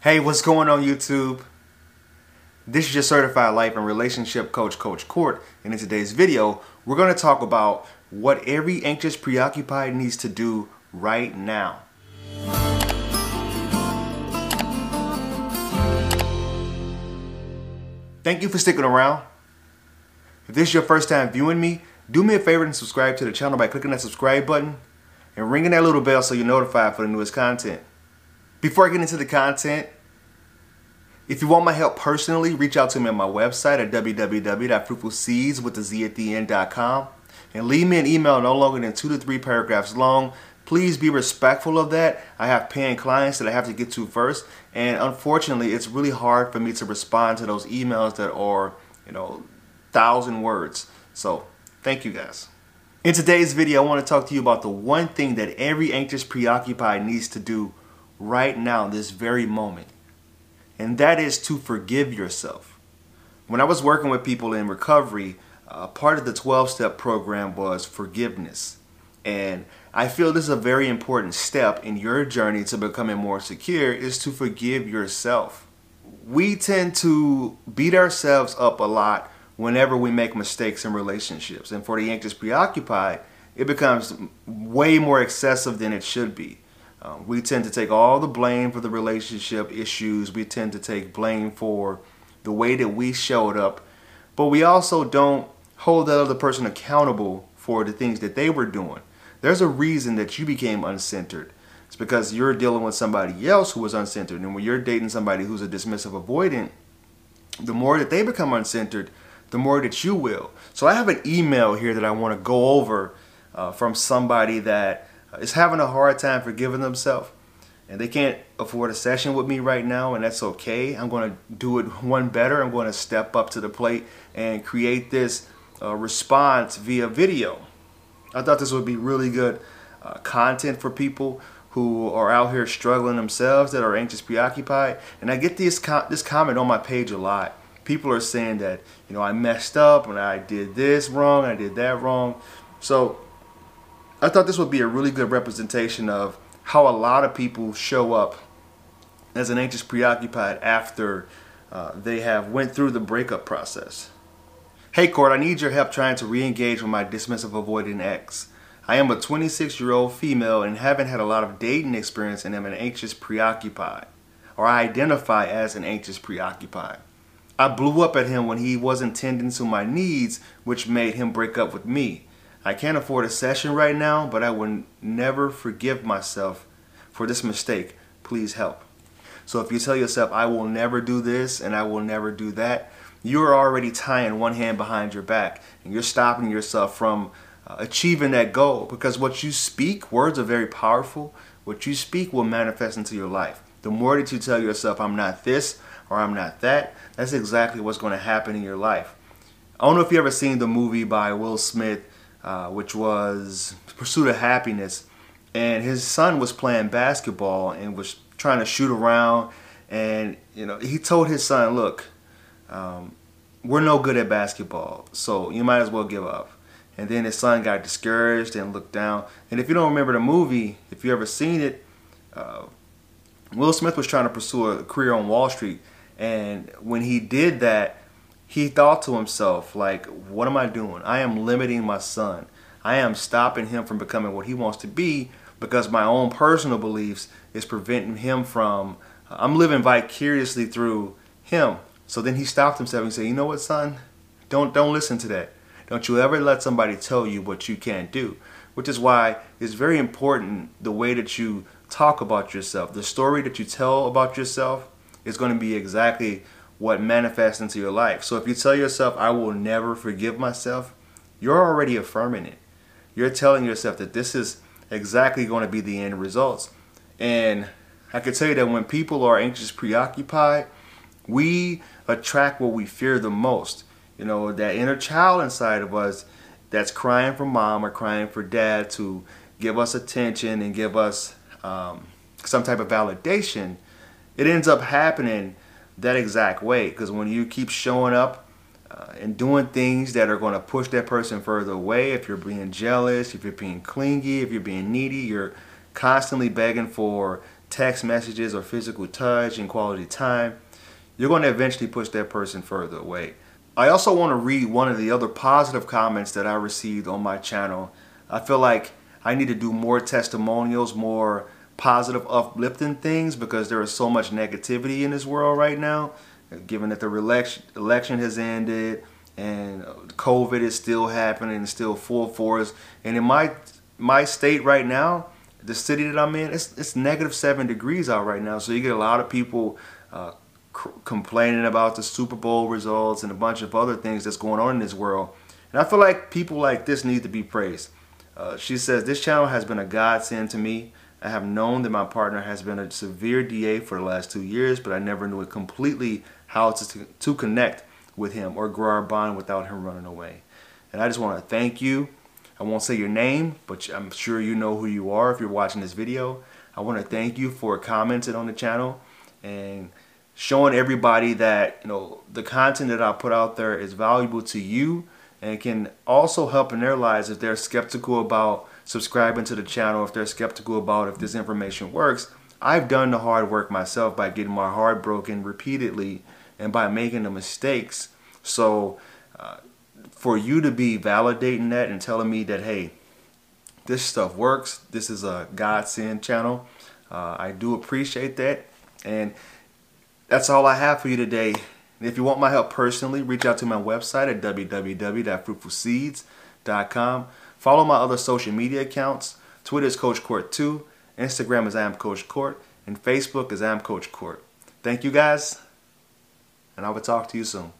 Hey, what's going on YouTube? This is your certified life and relationship coach, Coach Court. And in today's video, we're going to talk about what every anxious preoccupied needs to do right now. Thank you for sticking around. If this is your first time viewing me, do me a favor and subscribe to the channel by clicking that subscribe button and ringing that little bell so you're notified for the newest content. Before I get into the content, if you want my help personally, reach out to me on my website at www.fruitfulseeds and leave me an email no longer than two to three paragraphs long. Please be respectful of that. I have paying clients that I have to get to first, and unfortunately, it's really hard for me to respond to those emails that are, you know, thousand words. So, thank you guys. In today's video, I want to talk to you about the one thing that every anxious preoccupied needs to do right now, this very moment and that is to forgive yourself. When I was working with people in recovery, uh, part of the 12 step program was forgiveness. And I feel this is a very important step in your journey to becoming more secure is to forgive yourself. We tend to beat ourselves up a lot whenever we make mistakes in relationships. And for the anxious preoccupied, it becomes way more excessive than it should be. Um, we tend to take all the blame for the relationship issues. We tend to take blame for the way that we showed up. But we also don't hold that other person accountable for the things that they were doing. There's a reason that you became uncentered. It's because you're dealing with somebody else who was uncentered. And when you're dating somebody who's a dismissive avoidant, the more that they become uncentered, the more that you will. So I have an email here that I want to go over uh, from somebody that is having a hard time forgiving themselves. And they can't afford a session with me right now and that's okay. I'm going to do it one better. I'm going to step up to the plate and create this uh, response via video. I thought this would be really good uh, content for people who are out here struggling themselves that are anxious preoccupied. And i get this, com this comment on my page a lot. People are saying that you know i messed up and i did this wrong i did that wrong. So I thought this would be a really good representation of how a lot of people show up as an anxious preoccupied after uh, they have went through the breakup process. Hey Court, I need your help trying to re-engage with my dismissive avoidant ex. I am a 26 year old female and haven't had a lot of dating experience and am an anxious preoccupied, or I identify as an anxious preoccupied. I blew up at him when he wasn't tending to my needs, which made him break up with me. I can't afford a session right now, but I will never forgive myself for this mistake. Please help. So if you tell yourself, I will never do this and I will never do that, you're already tying one hand behind your back and you're stopping yourself from uh, achieving that goal because what you speak, words are very powerful. What you speak will manifest into your life. The more that you tell yourself, I'm not this or I'm not that, that's exactly what's going to happen in your life. I don't know if you've ever seen the movie by Will Smith, uh, which was Pursuit of Happiness. And his son was playing basketball and was trying to shoot around. And, you know, he told his son, look, um, we're no good at basketball, so you might as well give up. And then his son got discouraged and looked down. And if you don't remember the movie, if you ever seen it, uh, Will Smith was trying to pursue a career on Wall Street. And when he did that, he thought to himself, like, what am I doing? I am limiting my son. I am stopping him from becoming what he wants to be because my own personal beliefs is preventing him from, I'm living vicariously through him. So then he stopped himself and said, you know what, son? Don't, don't listen to that. Don't you ever let somebody tell you what you can't do. Which is why it's very important the way that you talk about yourself. The story that you tell about yourself is going to be exactly what manifests into your life. So if you tell yourself, I will never forgive myself, you're already affirming it. You're telling yourself that this is exactly going to be the end results. And I can tell you that when people are anxious, preoccupied, we attract what we fear the most. You know, that inner child inside of us that's crying for mom or crying for dad to give us attention and give us um, some type of validation, it ends up happening that exact way because when you keep showing up uh, and doing things that are going to push that person further away if you're being jealous if you're being clingy if you're being needy you're constantly begging for text messages or physical touch and quality time, you're going to eventually push that person further away. I also want to read one of the other positive comments that I received on my channel. I feel like I need to do more testimonials, more positive, uplifting things because there is so much negativity in this world right now. Given that the election election has ended and COVID is still happening and still full force, and in my my state right now, the city that I'm in, it's it's negative seven degrees out right now. So you get a lot of people uh, complaining about the Super Bowl results and a bunch of other things that's going on in this world. And I feel like people like this need to be praised. Uh, she says, This channel has been a godsend to me. I have known that my partner has been a severe DA for the last two years, but I never knew it completely how to, to connect with him or grow our bond without him running away. And I just want to thank you. I won't say your name, but I'm sure you know who you are if you're watching this video. I want to thank you for commenting on the channel and showing everybody that you know the content that I put out there is valuable to you and can also help in their lives if they're skeptical about subscribing to the channel, if they're skeptical about if this information works. I've done the hard work myself by getting my heart broken repeatedly and by making the mistakes. So uh, for you to be validating that and telling me that, hey, this stuff works, this is a godsend channel, uh, I do appreciate that. And that's all I have for you today. If you want my help personally, reach out to my website at www.fruitfulseeds.com. Follow my other social media accounts. Twitter is Coach Court 2, Instagram is Am Coach Court, and Facebook is Am Coach Court. Thank you guys, and I will talk to you soon.